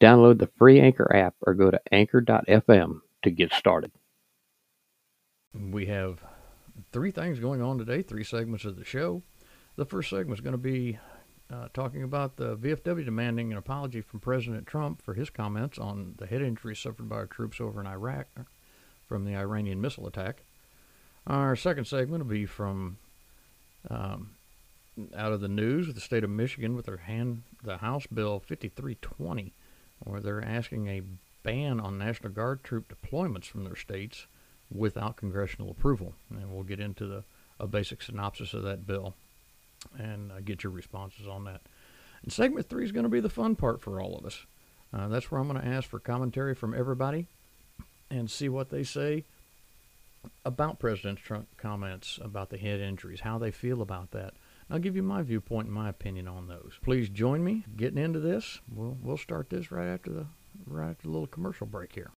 Download the free Anchor app or go to anchor.fm to get started. We have three things going on today, three segments of the show. The first segment is going to be uh, talking about the VFW demanding an apology from President Trump for his comments on the head injuries suffered by our troops over in Iraq from the Iranian missile attack. Our second segment will be from um, out of the news with the state of Michigan with their hand the House Bill 5320 where they're asking a ban on National Guard troop deployments from their states without congressional approval. And we'll get into the a basic synopsis of that bill and uh, get your responses on that. And segment three is going to be the fun part for all of us. Uh, that's where I'm going to ask for commentary from everybody and see what they say about President Trump's comments about the head injuries, how they feel about that. I'll give you my viewpoint and my opinion on those. Please join me getting into this. We'll we'll start this right after the right after the little commercial break here.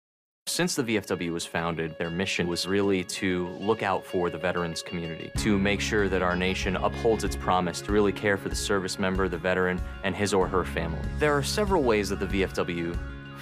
Since the VFW was founded, their mission was really to look out for the veterans community, to make sure that our nation upholds its promise to really care for the service member, the veteran, and his or her family. There are several ways that the VFW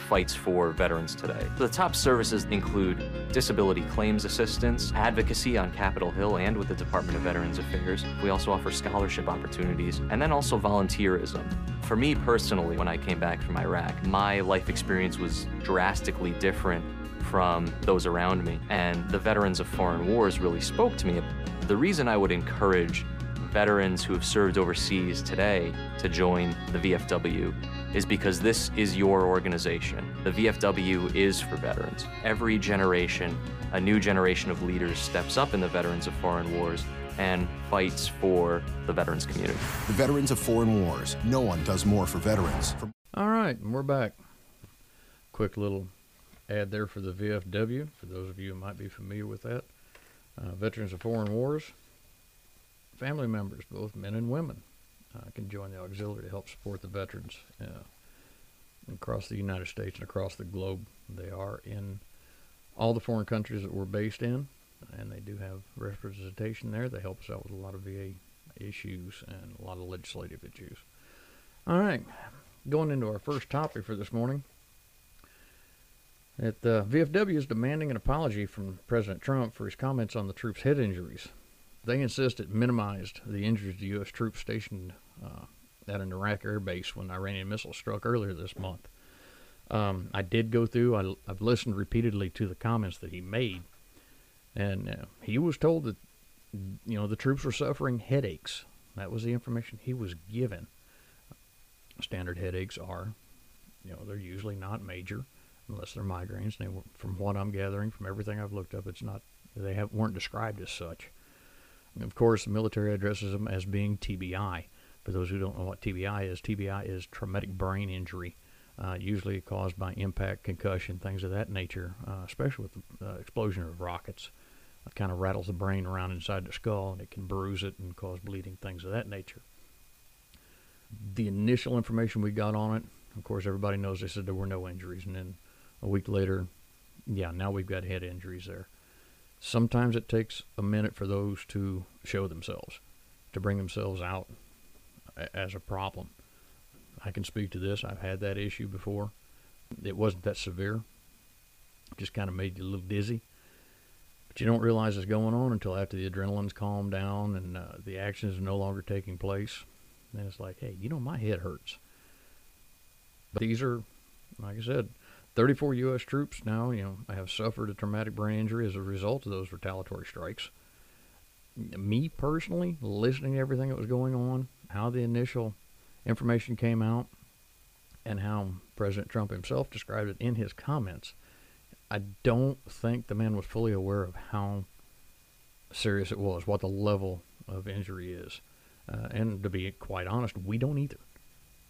fights for veterans today. The top services include disability claims assistance, advocacy on Capitol Hill and with the Department of Veterans Affairs. We also offer scholarship opportunities and then also volunteerism. For me personally, when I came back from Iraq, my life experience was drastically different from those around me, and the veterans of foreign wars really spoke to me. The reason I would encourage veterans who have served overseas today to join the VFW is because this is your organization. The VFW is for veterans. Every generation, a new generation of leaders steps up in the Veterans of Foreign Wars and fights for the veterans community. The Veterans of Foreign Wars. No one does more for veterans. All right, we're back. Quick little ad there for the VFW, for those of you who might be familiar with that. Uh, Veterans of Foreign Wars, family members, both men and women, uh, can join the auxiliary to help support the veterans uh, across the United States and across the globe. They are in all the foreign countries that we're based in, and they do have representation there. They help us out with a lot of VA issues and a lot of legislative issues. All right, going into our first topic for this morning. That the VFW is demanding an apology from President Trump for his comments on the troops' head injuries. They insist it minimized the injuries to U.S. troops stationed uh, at an Iraq air base when Iranian missiles struck earlier this month. Um, I did go through, I, have listened repeatedly to the comments that he made, and uh, he was told that, you know, the troops were suffering headaches. That was the information he was given. Standard headaches are, you know, they're usually not major unless they're migraines. They, from what I'm gathering, from everything I've looked up, it's not, they have, weren't described as such. Of course, the military addresses them as being TBI. For those who don't know what TBI is, TBI is traumatic brain injury, uh, usually caused by impact, concussion, things of that nature, uh, especially with the uh, explosion of rockets. It kind of rattles the brain around inside the skull, and it can bruise it and cause bleeding, things of that nature. The initial information we got on it, of course, everybody knows they said there were no injuries, and then a week later, yeah, now we've got head injuries there. Sometimes it takes a minute for those to show themselves, to bring themselves out as a problem. I can speak to this. I've had that issue before. It wasn't that severe. It just kind of made you a little dizzy. But you don't realize it's going on until after the adrenaline's calmed down and uh, the action is no longer taking place. Then it's like, hey, you know, my head hurts. But these are, like I said, 34 U.S. troops now, you know, have suffered a traumatic brain injury as a result of those retaliatory strikes. Me personally, listening to everything that was going on, how the initial information came out and how President Trump himself described it in his comments, I don't think the man was fully aware of how serious it was, what the level of injury is. Uh, and to be quite honest, we don't either.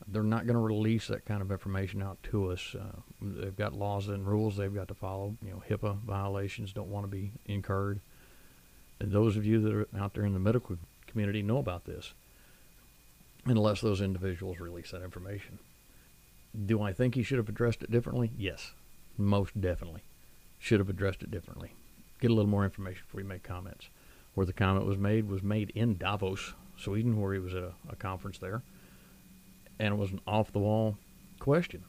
They're not going to release that kind of information out to us. Uh, they've got laws and rules they've got to follow. You know, HIPAA violations don't want to be incurred. And those of you that are out there in the medical community know about this, unless those individuals release that information. Do I think he should have addressed it differently? Yes, most definitely. Should have addressed it differently. Get a little more information before you make comments. Where the comment was made was made in Davos, Sweden, where he was at a, a conference there and it was an off the wall question.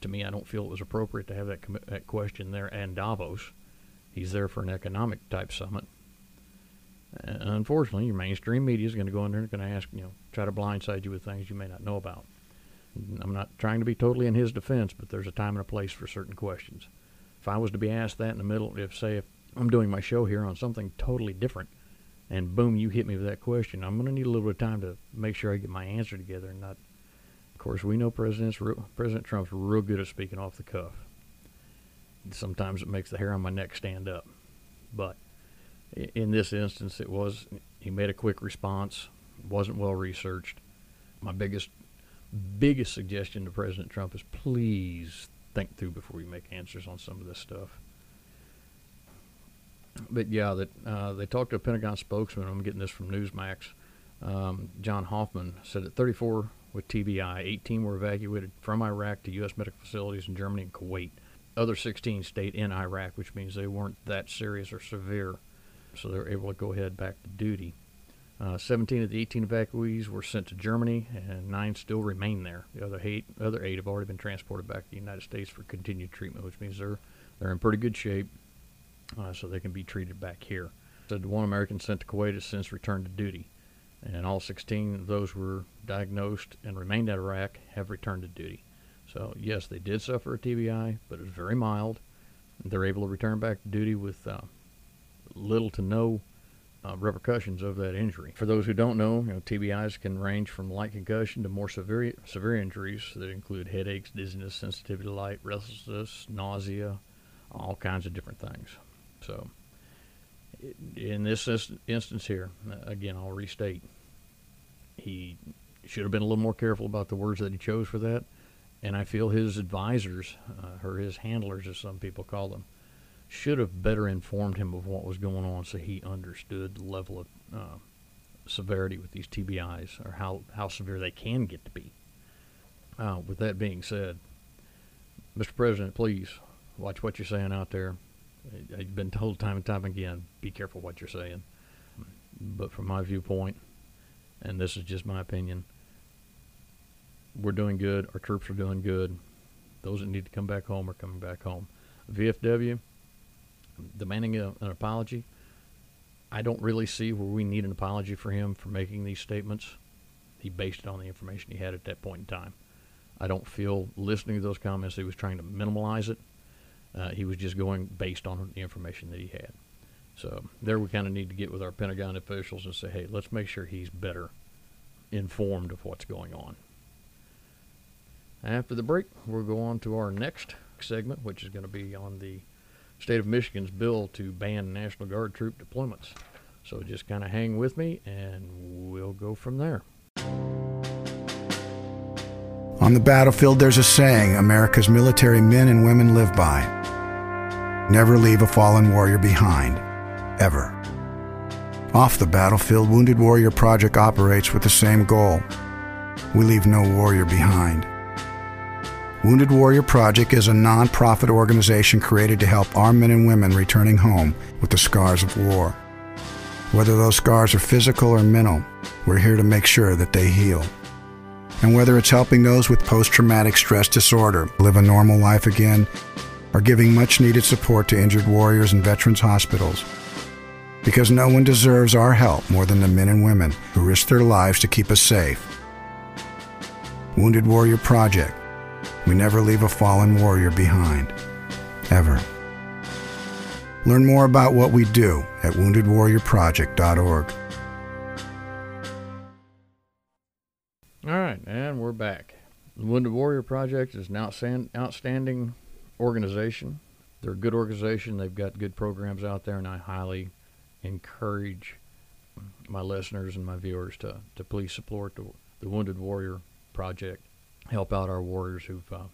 To me, I don't feel it was appropriate to have that, com- that question there and Davos. He's there for an economic type summit. And unfortunately, your mainstream media is going to go in there and going to ask, you know, try to blindside you with things you may not know about. I'm not trying to be totally in his defense, but there's a time and a place for certain questions. If I was to be asked that in the middle, if say if I'm doing my show here on something totally different, and boom, you hit me with that question, I'm going to need a little bit of time to make sure I get my answer together and not course, we know President's President Trump's real good at speaking off the cuff. Sometimes it makes the hair on my neck stand up, but in this instance, it was he made a quick response, wasn't well researched. My biggest biggest suggestion to President Trump is please think through before you make answers on some of this stuff. But yeah, that uh, they talked to a Pentagon spokesman. I'm getting this from Newsmax. Um, John Hoffman said that 34 with TBI. 18 were evacuated from Iraq to U.S. medical facilities in Germany and Kuwait. Other 16 stayed in Iraq, which means they weren't that serious or severe, so they were able to go ahead back to duty. Uh, 17 of the 18 evacuees were sent to Germany, and nine still remain there. The other eight, other eight have already been transported back to the United States for continued treatment, which means they're they're in pretty good shape, uh, so they can be treated back here. Said one American sent to Kuwait has since returned to duty and all 16 of those were diagnosed and remained at Iraq have returned to duty. So yes, they did suffer a TBI, but it was very mild. They're able to return back to duty with uh, little to no uh, repercussions of that injury. For those who don't know, you know, TBIs can range from light concussion to more severe severe injuries that include headaches, dizziness, sensitivity to light, restlessness, nausea, all kinds of different things. So in this instance here, again, I'll restate, he should have been a little more careful about the words that he chose for that. And I feel his advisors, uh, or his handlers, as some people call them, should have better informed him of what was going on so he understood the level of uh, severity with these TBIs or how, how severe they can get to be. Uh, with that being said, Mr. President, please watch what you're saying out there. I've been told time and time again, be careful what you're saying. But from my viewpoint, and this is just my opinion, we're doing good. Our troops are doing good. Those that need to come back home are coming back home. VFW, demanding a, an apology. I don't really see where we need an apology for him for making these statements. He based it on the information he had at that point in time. I don't feel listening to those comments he was trying to minimize it. Uh, he was just going based on the information that he had. So there we kind of need to get with our Pentagon officials and say, hey, let's make sure he's better informed of what's going on. After the break, we'll go on to our next segment, which is going to be on the state of Michigan's bill to ban National Guard troop deployments. So just kind of hang with me and we'll go from there. On the battlefield, there's a saying America's military men and women live by Never leave a fallen warrior behind, ever. Off the battlefield, Wounded Warrior Project operates with the same goal. We leave no warrior behind. Wounded Warrior Project is a non-profit organization created to help our men and women returning home with the scars of war. Whether those scars are physical or mental, we're here to make sure that they heal. And whether it's helping those with post traumatic stress disorder live a normal life again, are giving much needed support to injured warriors and veterans hospitals. Because no one deserves our help more than the men and women who risk their lives to keep us safe. Wounded Warrior Project. We never leave a fallen warrior behind. Ever. Learn more about what we do at woundedwarriorproject.org. All right, and we're back. The Wounded Warrior Project is an outstanding organization. They're a good organization. They've got good programs out there, and I highly encourage my listeners and my viewers to, to please support the, the Wounded Warrior Project help out our warriors who've uh,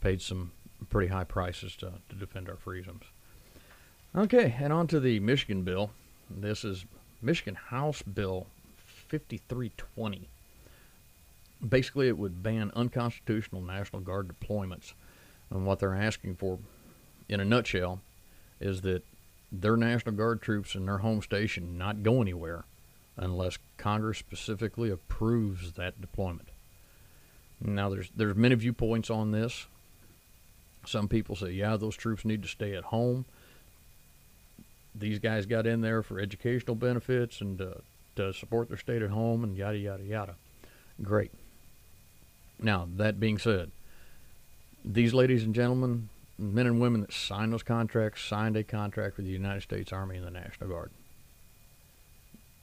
paid some pretty high prices to, to defend our freedoms. Okay, and on to the Michigan bill. This is Michigan House Bill 5320. Basically, it would ban unconstitutional National Guard deployments. And what they're asking for, in a nutshell, is that their National Guard troops in their home station not go anywhere unless Congress specifically approves that deployment. Now, there's there's many viewpoints on this. Some people say, yeah, those troops need to stay at home. These guys got in there for educational benefits and uh, to support their state at home and yada yada yada. Great. Now, that being said, these ladies and gentlemen, men and women that signed those contracts, signed a contract with the United States Army and the National Guard.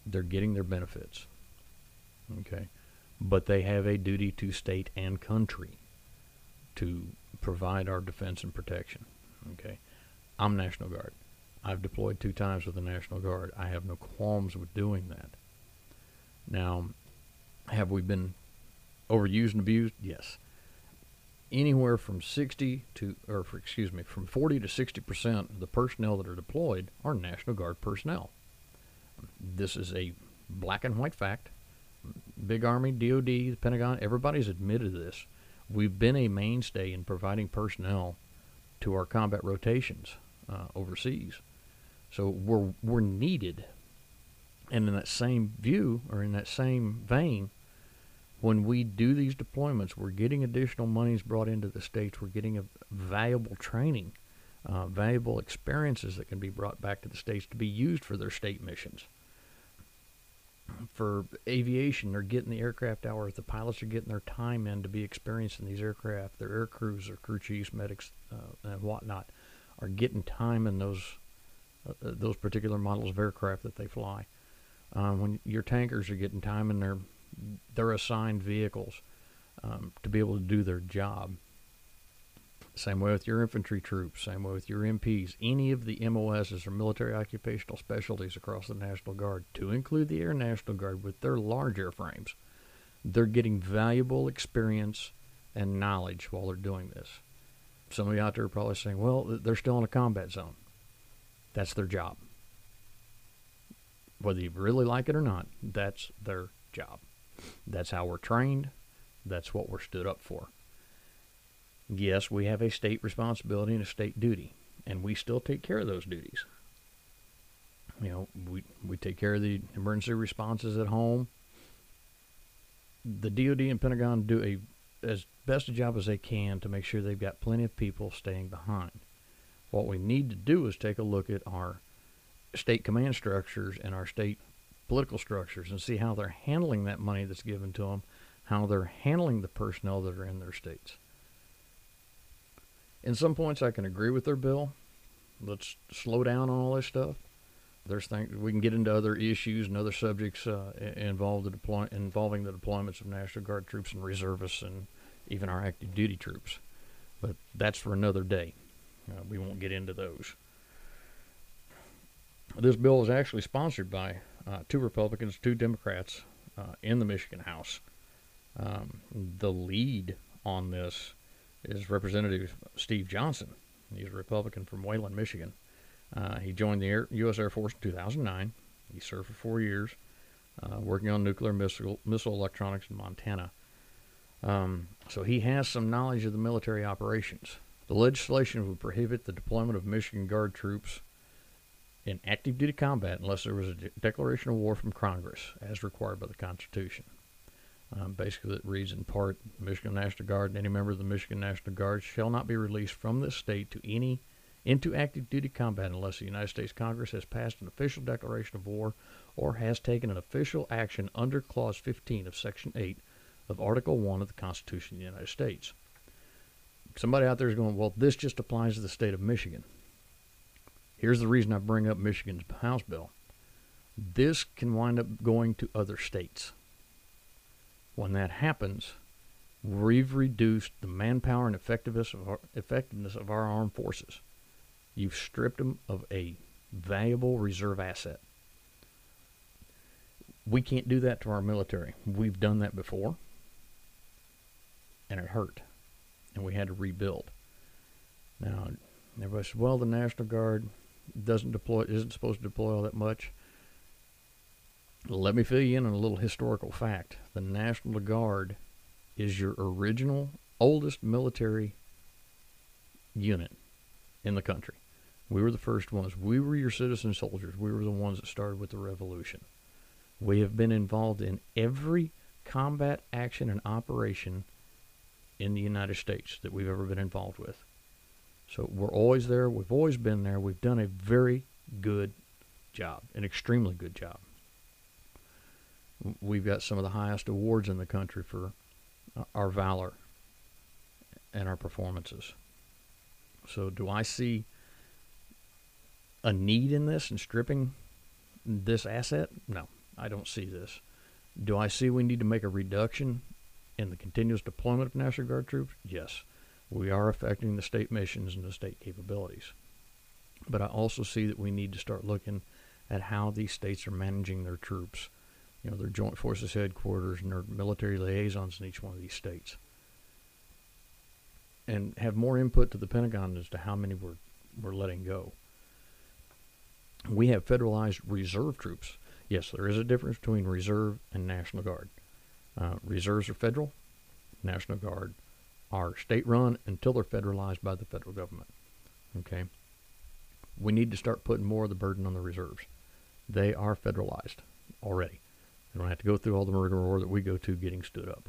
They're getting their benefits. Okay but they have a duty to state and country to provide our defense and protection. Okay, I'm National Guard. I've deployed two times with the National Guard. I have no qualms with doing that. Now, have we been overused and abused? Yes. Anywhere from 60 to, or excuse me, from 40 to 60 percent of the personnel that are deployed are National Guard personnel. This is a black and white fact. Big Army, DoD, the Pentagon, everybody's admitted this. We've been a mainstay in providing personnel to our combat rotations uh, overseas. So we're we're needed. And in that same view, or in that same vein, when we do these deployments, we're getting additional monies brought into the states. We're getting valuable training, uh, valuable experiences that can be brought back to the states to be used for their state missions for aviation, they're getting the aircraft hours. The pilots are getting their time in to be experienced in these aircraft. Their air crews, their crew chiefs, medics, uh, and whatnot are getting time in those uh, uh, those particular models of aircraft that they fly. Um, when your tankers are getting time in their their assigned vehicles um, to be able to do their job. Same way with your infantry troops, same way with your MPs, any of the MOSs or military occupational specialties across the National Guard, to include the Air National Guard with their large airframes. They're getting valuable experience and knowledge while they're doing this. Some of you out there are probably saying, well, they're still in a combat zone. That's their job. Whether you really like it or not, that's their job. That's how we're trained. That's what we're stood up for yes, we have a state responsibility and a state duty, and we still take care of those duties. You know, we we take care of the emergency responses at home. The DoD and Pentagon do a as best a job as they can to make sure they've got plenty of people staying behind. What we need to do is take a look at our state command structures and our state political structures and see how they're handling that money that's given to them, how they're handling the personnel that are in their states in some points I can agree with their bill. Let's slow down on all this stuff. There's things we can get into other issues and other subjects uh, involved the deploy, involving the deployments of National Guard troops and reservists and even our active duty troops. But that's for another day. Uh, we won't get into those. This bill is actually sponsored by uh, two Republicans, two Democrats uh, in the Michigan House. Um, the lead on this is Representative Steve Johnson. He's a Republican from Wayland, Michigan. Uh, he joined the Air, U.S. Air Force in 2009. He served for four years, uh, working on nuclear missile, missile electronics in Montana. Um, so he has some knowledge of the military operations. The legislation would prohibit the deployment of Michigan Guard troops in active duty combat unless there was a de- declaration of war from Congress, as required by the Constitution. Um, basically, it reads in part Michigan National Guard and any member of the Michigan National Guard shall not be released from this state to any into active duty combat unless the United States Congress has passed an official declaration of war or has taken an official action under Clause 15 of Section 8 of Article 1 of the Constitution of the United States. Somebody out there is going, well, this just applies to the state of Michigan. Here's the reason I bring up Michigan's House bill. This can wind up going to other states. When that happens, we've reduced the manpower and effectiveness of our, effectiveness of our armed forces. You've stripped them of a valuable reserve asset. We can't do that to our military. We've done that before. and it hurt, and we had to rebuild. Now, everybody says, "Well, the National Guard doesn't deploy, isn't supposed to deploy all that much." Let me fill you in on a little historical fact. The National Guard is your original, oldest military unit in the country. We were the first ones. We were your citizen soldiers. We were the ones that started with the revolution. We have been involved in every combat action and operation in the United States that we've ever been involved with. So we're always there. We've always been there. We've done a very good job, an extremely good job. We've got some of the highest awards in the country for uh, our valor and our performances. So, do I see a need in this and stripping this asset? No, I don't see this. Do I see we need to make a reduction in the continuous deployment of National Guard troops? Yes. We are affecting the state missions and the state capabilities. But I also see that we need to start looking at how these states are managing their troops you know, their joint forces headquarters and their military liaisons in each one of these states. And have more input to the Pentagon as to how many we're, we're letting go. We have federalized reserve troops. Yes, there is a difference between reserve and National Guard. Uh, reserves are federal, National Guard are state run until they're federalized by the federal government. Okay? We need to start putting more of the burden on the reserves. They are federalized already. They don't have to go through all the rigmarole that we go to getting stood up.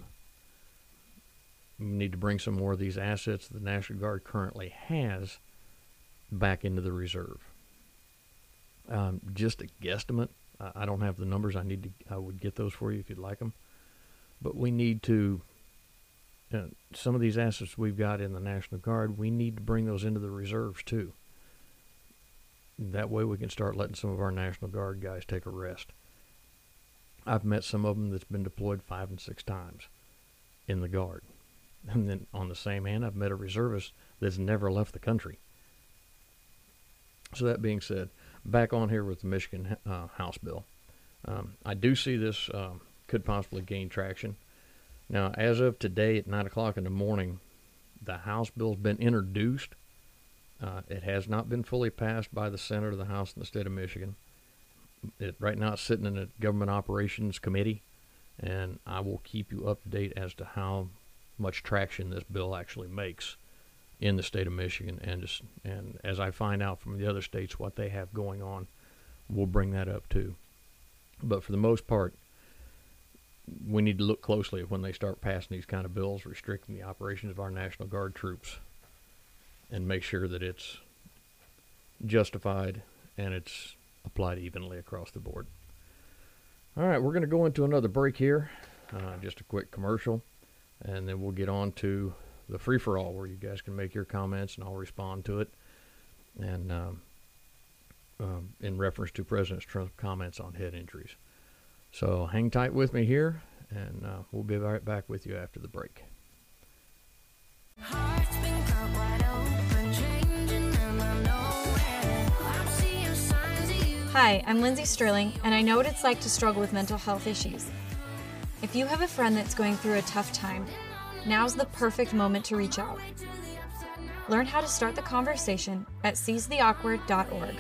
We need to bring some more of these assets the National Guard currently has back into the reserve. Um, just a guesstimate. I don't have the numbers. I need to. I would get those for you if you'd like them. But we need to. Uh, some of these assets we've got in the National Guard, we need to bring those into the reserves too. That way, we can start letting some of our National Guard guys take a rest. I've met some of them that's been deployed five and six times in the Guard. And then on the same hand, I've met a reservist that's never left the country. So that being said, back on here with the Michigan uh, House bill, um, I do see this um, could possibly gain traction. Now, as of today at 9 o'clock in the morning, the House bill's been introduced. Uh, it has not been fully passed by the Senate or the House in the state of Michigan it, right now it's sitting in the government operations committee, and I will keep you up to date as to how much traction this bill actually makes in the state of Michigan. And just and as I find out from the other states what they have going on, we'll bring that up too. But for the most part, we need to look closely at when they start passing these kind of bills restricting the operations of our National Guard troops and make sure that it's justified and it's applied evenly across the board. All right, we're going to go into another break here, uh, just a quick commercial, and then we'll get on to the free for all where you guys can make your comments and I'll respond to it. And um, um, in reference to President Trump's comments on head injuries. So hang tight with me here, and uh, we'll be right back with you after the break. Hi, I'm Lindsey Stirling, and I know what it's like to struggle with mental health issues. If you have a friend that's going through a tough time, now's the perfect moment to reach out. Learn how to start the conversation at seizetheawkward.org.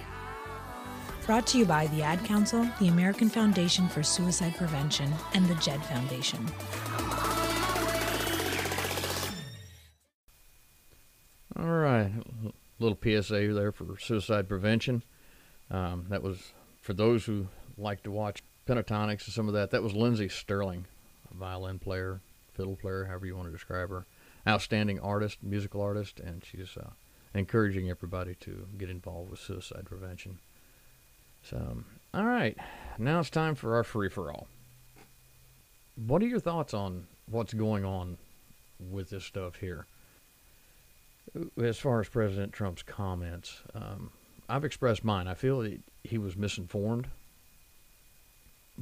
Brought to you by the Ad Council, the American Foundation for Suicide Prevention, and the JED Foundation. All right, a little PSA there for suicide prevention. Um, that was for those who like to watch Pentatonix and some of that. That was Lindsey Stirling, a violin player, fiddle player, however you want to describe her. Outstanding artist, musical artist, and she's uh, encouraging everybody to get involved with suicide prevention. So, all right, now it's time for our free for all. What are your thoughts on what's going on with this stuff here? As far as President Trump's comments, um, I've expressed mine. I feel that he was misinformed.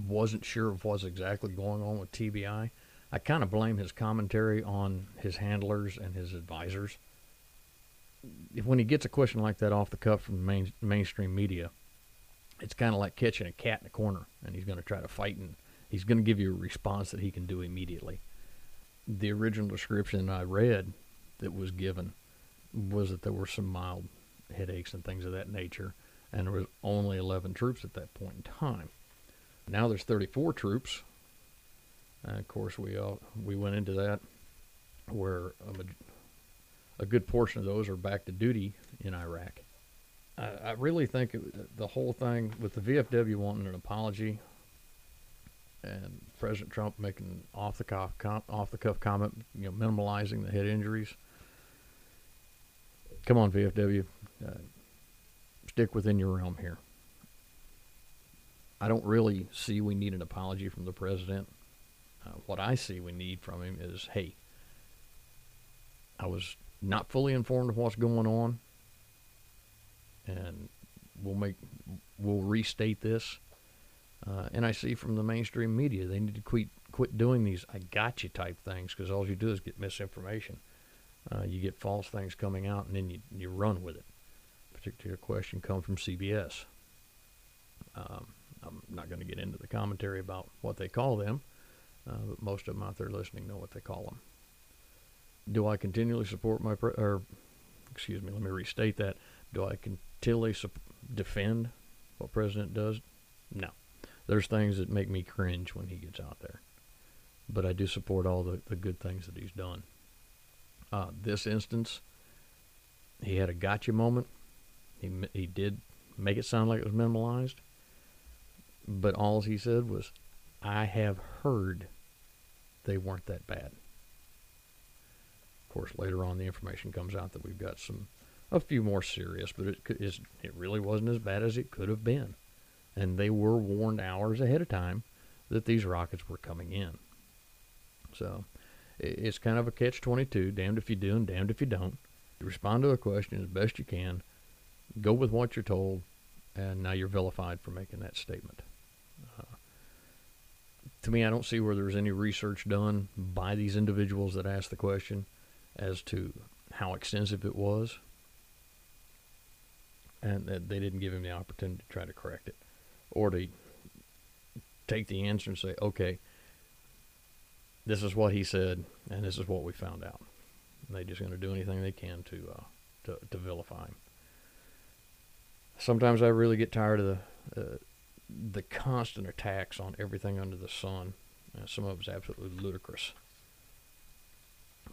Wasn't sure of what's exactly going on with TBI. I kind of blame his commentary on his handlers and his advisors. When he gets a question like that off the cuff from main, mainstream media, it's kind of like catching a cat in a corner, and he's going to try to fight, and he's going to give you a response that he can do immediately. the original description I read that was given was that there were some mild headaches and things of that nature, and there was only 11 troops at that point in time. Now there's 34 troops. And of course, we all, we went into that where a, a good portion of those are back to duty in Iraq. I, I really think the whole thing with the VFW wanting an apology and President Trump making off the cuff off the cuff comment, you know, minimalizing the head injuries. Come on, VFW, uh, stick within your realm here. I don't really see we need an apology from the president. Uh, what I see we need from him is, hey, I was not fully informed of what's going on, and we'll make we'll restate this uh, and I see from the mainstream media they need to quit quit doing these "I got you" type things because all you do is get misinformation. Uh, you get false things coming out, and then you you run with it. Particular question come from CBS. Um, I'm not going to get into the commentary about what they call them, uh, but most of them out there listening know what they call them. Do I continually support my pre- or excuse me, let me restate that. Do I continually su- defend what President does? No there's things that make me cringe when he gets out there. But I do support all the, the good things that he's done. Uh, this instance, he had a gotcha moment. He, he did make it sound like it was minimalized. But all he said was, I have heard they weren't that bad. Of course, later on, the information comes out that we've got some, a few more serious, but it, it really wasn't as bad as it could have been and they were warned hours ahead of time that these rockets were coming in. So it's kind of a catch 22 damned if you do and damned if you don't. You respond to the question as best you can, go with what you're told, and now you're vilified for making that statement. Uh, to me, I don't see where there's any research done by these individuals that asked the question as to how extensive it was, and they didn't give him the opportunity to try to correct it or to take the answer and say, okay, this is what he said, and this is what we found out. And they're just going to do anything they can to, uh, to, to vilify him. Sometimes I really get tired of the uh, the constant attacks on everything under the sun. Uh, some of it's absolutely ludicrous.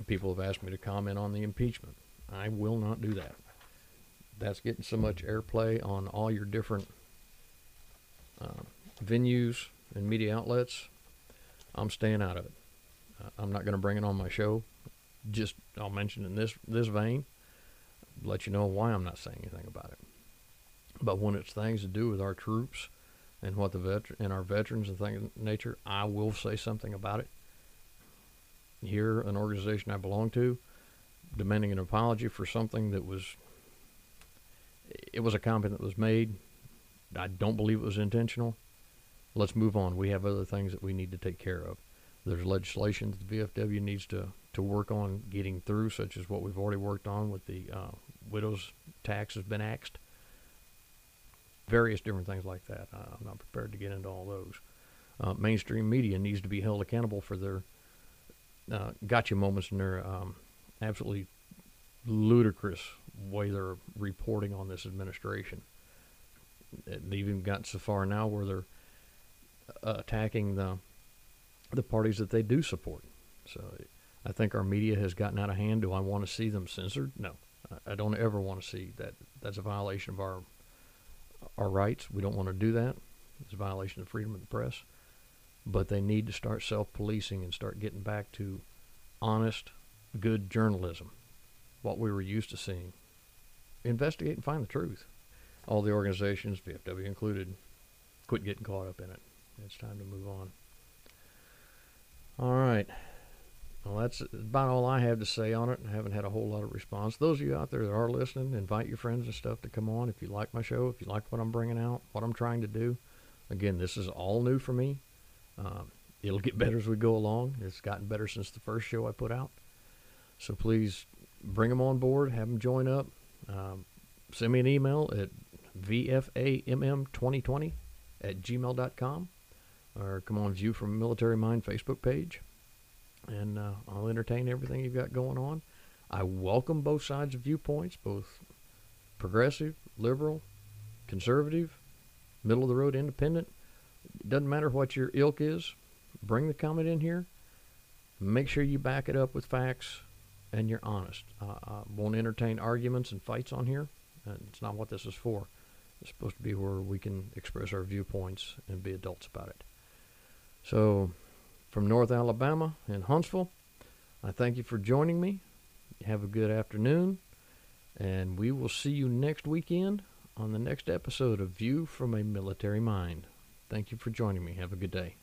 People have asked me to comment on the impeachment. I will not do that. That's getting so much airplay on all your different uh, venues and media outlets, I'm staying out of it. I'm not going to bring it on my show. Just I'll mention in this this vein, let you know why I'm not saying anything about it. But when it's things to do with our troops and what the veteran and our veterans and things of nature, I will say something about it. Here, an organization I belong to, demanding an apology for something that was it was a comment that was made I don't believe it was intentional. Let's move on. We have other things that we need to take care of. There's legislation that the VFW needs to, to work on getting through, such as what we've already worked on with the uh, widow's tax has been axed. Various different things like that. I'm not prepared to get into all those. Uh, mainstream media needs to be held accountable for their uh, gotcha moments and their um, absolutely ludicrous way they're reporting on this administration they've even gotten so far now where they're uh, attacking the the parties that they do support. So I think our media has gotten out of hand. Do I want to see them censored? No, I don't ever want to see that. That's a violation of our our rights. We don't want to do that. It's a violation of freedom of the press. But they need to start self-policing and start getting back to honest, good journalism, what we were used to seeing. Investigate and find the truth all the organizations, VFW included, quit getting caught up in it. It's time to move on. All right. Well, that's about all I have to say on it. I haven't had a whole lot of response. Those of you out there that are listening, invite your friends and stuff to come on. If you like my show, if you like what I'm bringing out, what I'm trying to do. Again, this is all new for me. Um, it'll get better as we go along. It's gotten better since the first show I put out. So please bring them on board, have them join up. Um, send me an email at VFAMM2020 at gmail.com or come on View from Military Mind Facebook page. and uh, I'll entertain everything you've got going on. I welcome both sides of viewpoints, both progressive, liberal, conservative, middle of the road, independent. It doesn't matter what your ilk is. Bring the comment in here. Make sure you back it up with facts and you're honest. Uh, I won't entertain arguments and fights on here. And it's not what this is for. It's supposed to be where we can express our viewpoints and be adults about it. So, from North Alabama in Huntsville, I thank you for joining me. Have a good afternoon, and we will see you next weekend on the next episode of View from a Military Mind. Thank you for joining me. Have a good day.